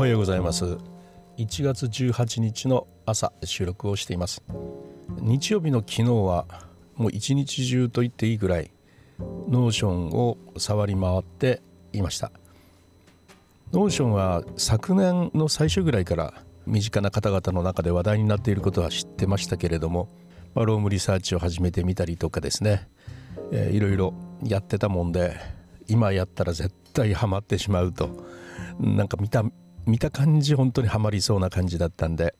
はようございます。1月18日の朝収録をしています。日曜日の昨日はもう一日中と言っていいぐらい Notion を触り回っていました。 Notion は昨年の最初ぐらいから身近な方々の中で話題になっていることは知ってましたけれども、まあ、 Roam Research を始めてみたりとかですね、えー、いろいろやってたもんで今やったら絶対ハマってしまうとなんか見た見た感じ本当にはまりそうな感じだったんで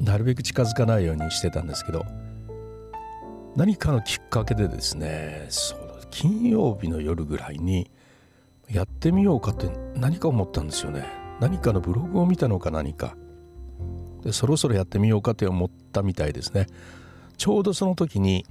なるべく近づかないようにしてたんですけど何かのきっかけでですねそう金曜日の夜ぐらいにやってみようかって何か思ったんですよね。何かのブログを見たのか何か。でそろそろやってみようかって思ったみたいですね。ちょうどその時に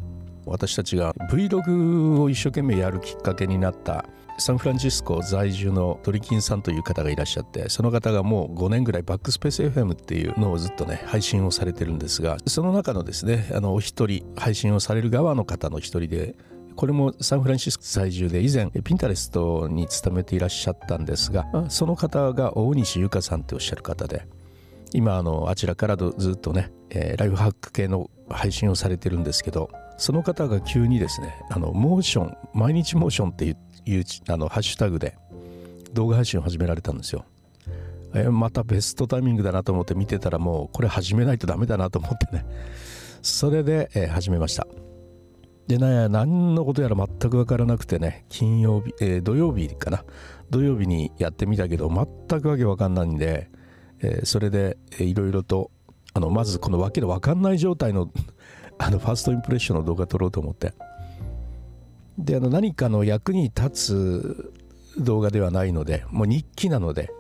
私たちが Vlog を一生懸命やるきっかけになったサンフランシスコ在住のドリキンさんという方がいらっしゃってその方がもう5年ぐらいバックスペース FM っていうのをずっとね配信をされてるんですがその中のですねあのお一人配信をされる側の方の一人でこれもサンフランシスコ在住で以前ピンタレストに勤めていらっしゃったんですがその方が大西由香さんっておっしゃる方で今あのあちらからずっとね、えー、ライフハック系の配信をされてるんですけどその方が急にですねあのモーション毎日モーションっていういうあのハッシュタグで動画配信を始められたんですよ。えまたベストタイミングだなと思って見てたらもうこれ始めないとダメだなと思ってね。それで、え、始めました。でね何のことやら全く分からなくてね金曜日、えー、土曜日かな。土曜日にやってみたけど全くわけわかんないんで、えー、それでいろいろとあのまずこのわけのわかんない状態のあのファーストインプレッションの動画撮ろうと思って。であの何かの役に立つ動画ではないのでもう日記なので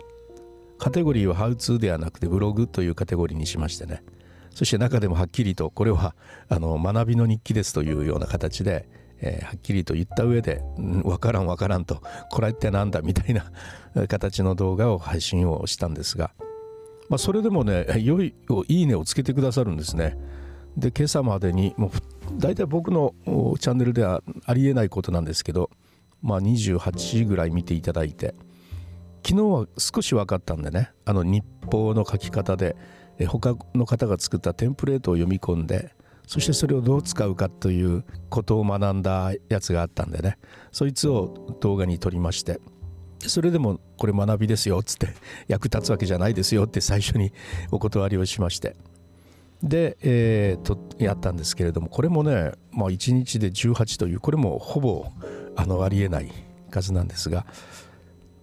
カテゴリーはハウツーではなくてブログというカテゴリーにしましてねそして中でもはっきりとこれはあの学びの日記ですというような形で、えー、はっきりと言った上で「分からん分からん」と「これってなんだ」みたいな形の動画を配信をしたんですが、まあ、それでもね良いいいねをつけてくださるんですね。で今朝までにもう大体僕のチャンネルではありえないことなんですけど、まあ、28ぐらい見ていただいて昨日は少し分かったんでねあの日報の書き方で他の方が作ったテンプレートを読み込んでそしてそれをどう使うかということを学んだやつがあったんでねそいつを動画に撮りましてそれでもこれ学びですよっつって役立つわけじゃないですよって最初にお断りをしましてで、えー、とやったんですけれどもこれもね、まあ、1日で18というこれもほぼあのありえない数なんですが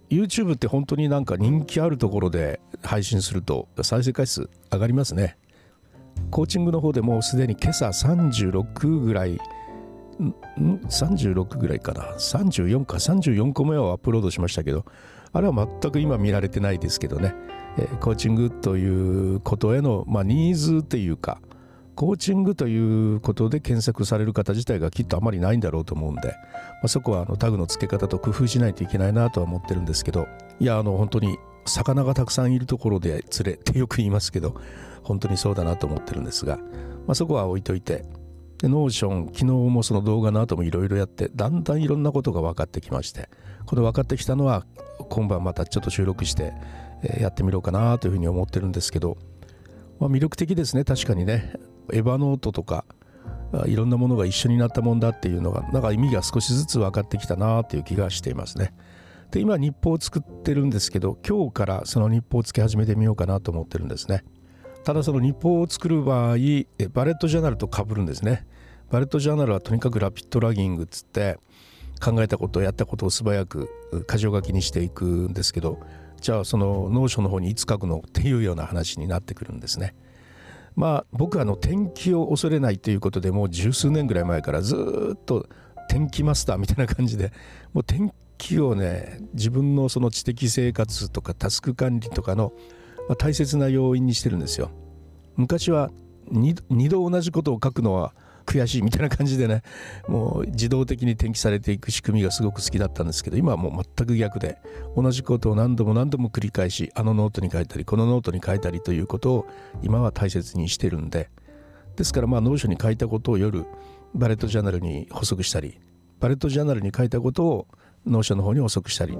YouTube って本当になんか人気あるところで配信すると再生回数上がりますね。コーチングの方でもうすでに今朝36ぐらいん36ぐらいかな。34か。34個目をアップロードしましたけどあれは全く今見られてないですけどね。コーチングということへの、まあ、ニーズっていうかコーチングということで検索される方自体がきっとあまりないんだろうと思うんで、まあ、そこはあのタグの付け方と工夫しないといけないなとは思ってるんですけどいやあの本当に魚がたくさんいるところで釣れってよく言いますけど本当にそうだなと思ってるんですが、まあ、そこは置いといてで Notion 昨日もその動画の後もいろいろやってだんだんいろんなことが分かってきましてこの分かってきたのは今晩またちょっと収録してやってみようかなというふうに思ってるんですけど、まあ、魅力的ですね。確かにね。 Evernote とかいろんなものが一緒になったもんだっていうのがなんか意味が少しずつ分かってきたなという気がしていますね。で今日報を作ってるんですけど今日からその日報をつけ始めてみようかなと思ってるんですね。ただその日報を作る場合 Bullet Journal とかぶるんですね。 Bullet Journal はとにかく rapid logging っつって考えたことやったことを素早く箇条書きにしていくんですけどじゃあその Notion の方にいつ書くのっていうような話になってくるんですね。まあ僕はあの転記を恐れないということでもう十数年ぐらい前からずっと転記マスターみたいな感じでもう転記をね自分のその知的生活とかタスク管理とかの、ま大切な要因にしてるんですよ。昔は2度同じことを書くのは悔しいみたいな感じでねもう自動的に転記されていく仕組みがすごく好きだったんですけど今はもう全く逆で同じことを何度も何度も繰り返しあのノートに書いたりこのノートに書いたりということを今は大切にしてるんでですからまあ Notion に書いたことを夜 Bullet Journal に補足したり Bullet Journal に書いたことを Notion の方に補足したり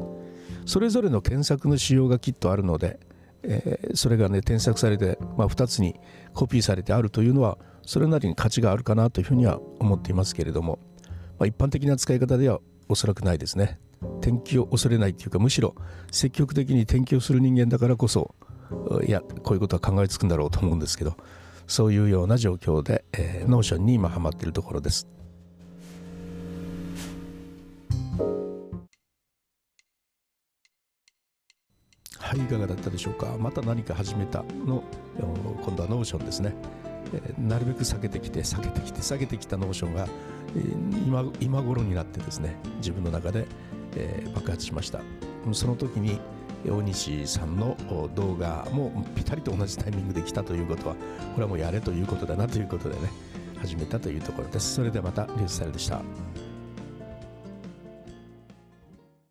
それぞれの検索の仕様がきっとあるのでえー、それがね添削されて、まあ、2つにコピーされてあるというのはそれなりに価値があるかなというふうには思っていますけれども、まあ、一般的な使い方ではおそらくないですね。転記を恐れないというかむしろ積極的に転記をする人間だからこそいやこういうことは考えつくんだろうと思うんですけどそういうような状況で、えー、 Notion に今ハマっているところです。はいいかがだったでしょうか？また何か始めたの？今度は Notion ですね、え、なるべく避けてきて避けてきて避けてきた Notion が、今今頃になってですね自分の中で、えー、爆発しました。その時に大西さんの動画もぴたりと同じタイミングで来たということはこれはもうやれということだなということでね始めたというところです。それではまたリュースタイルでした。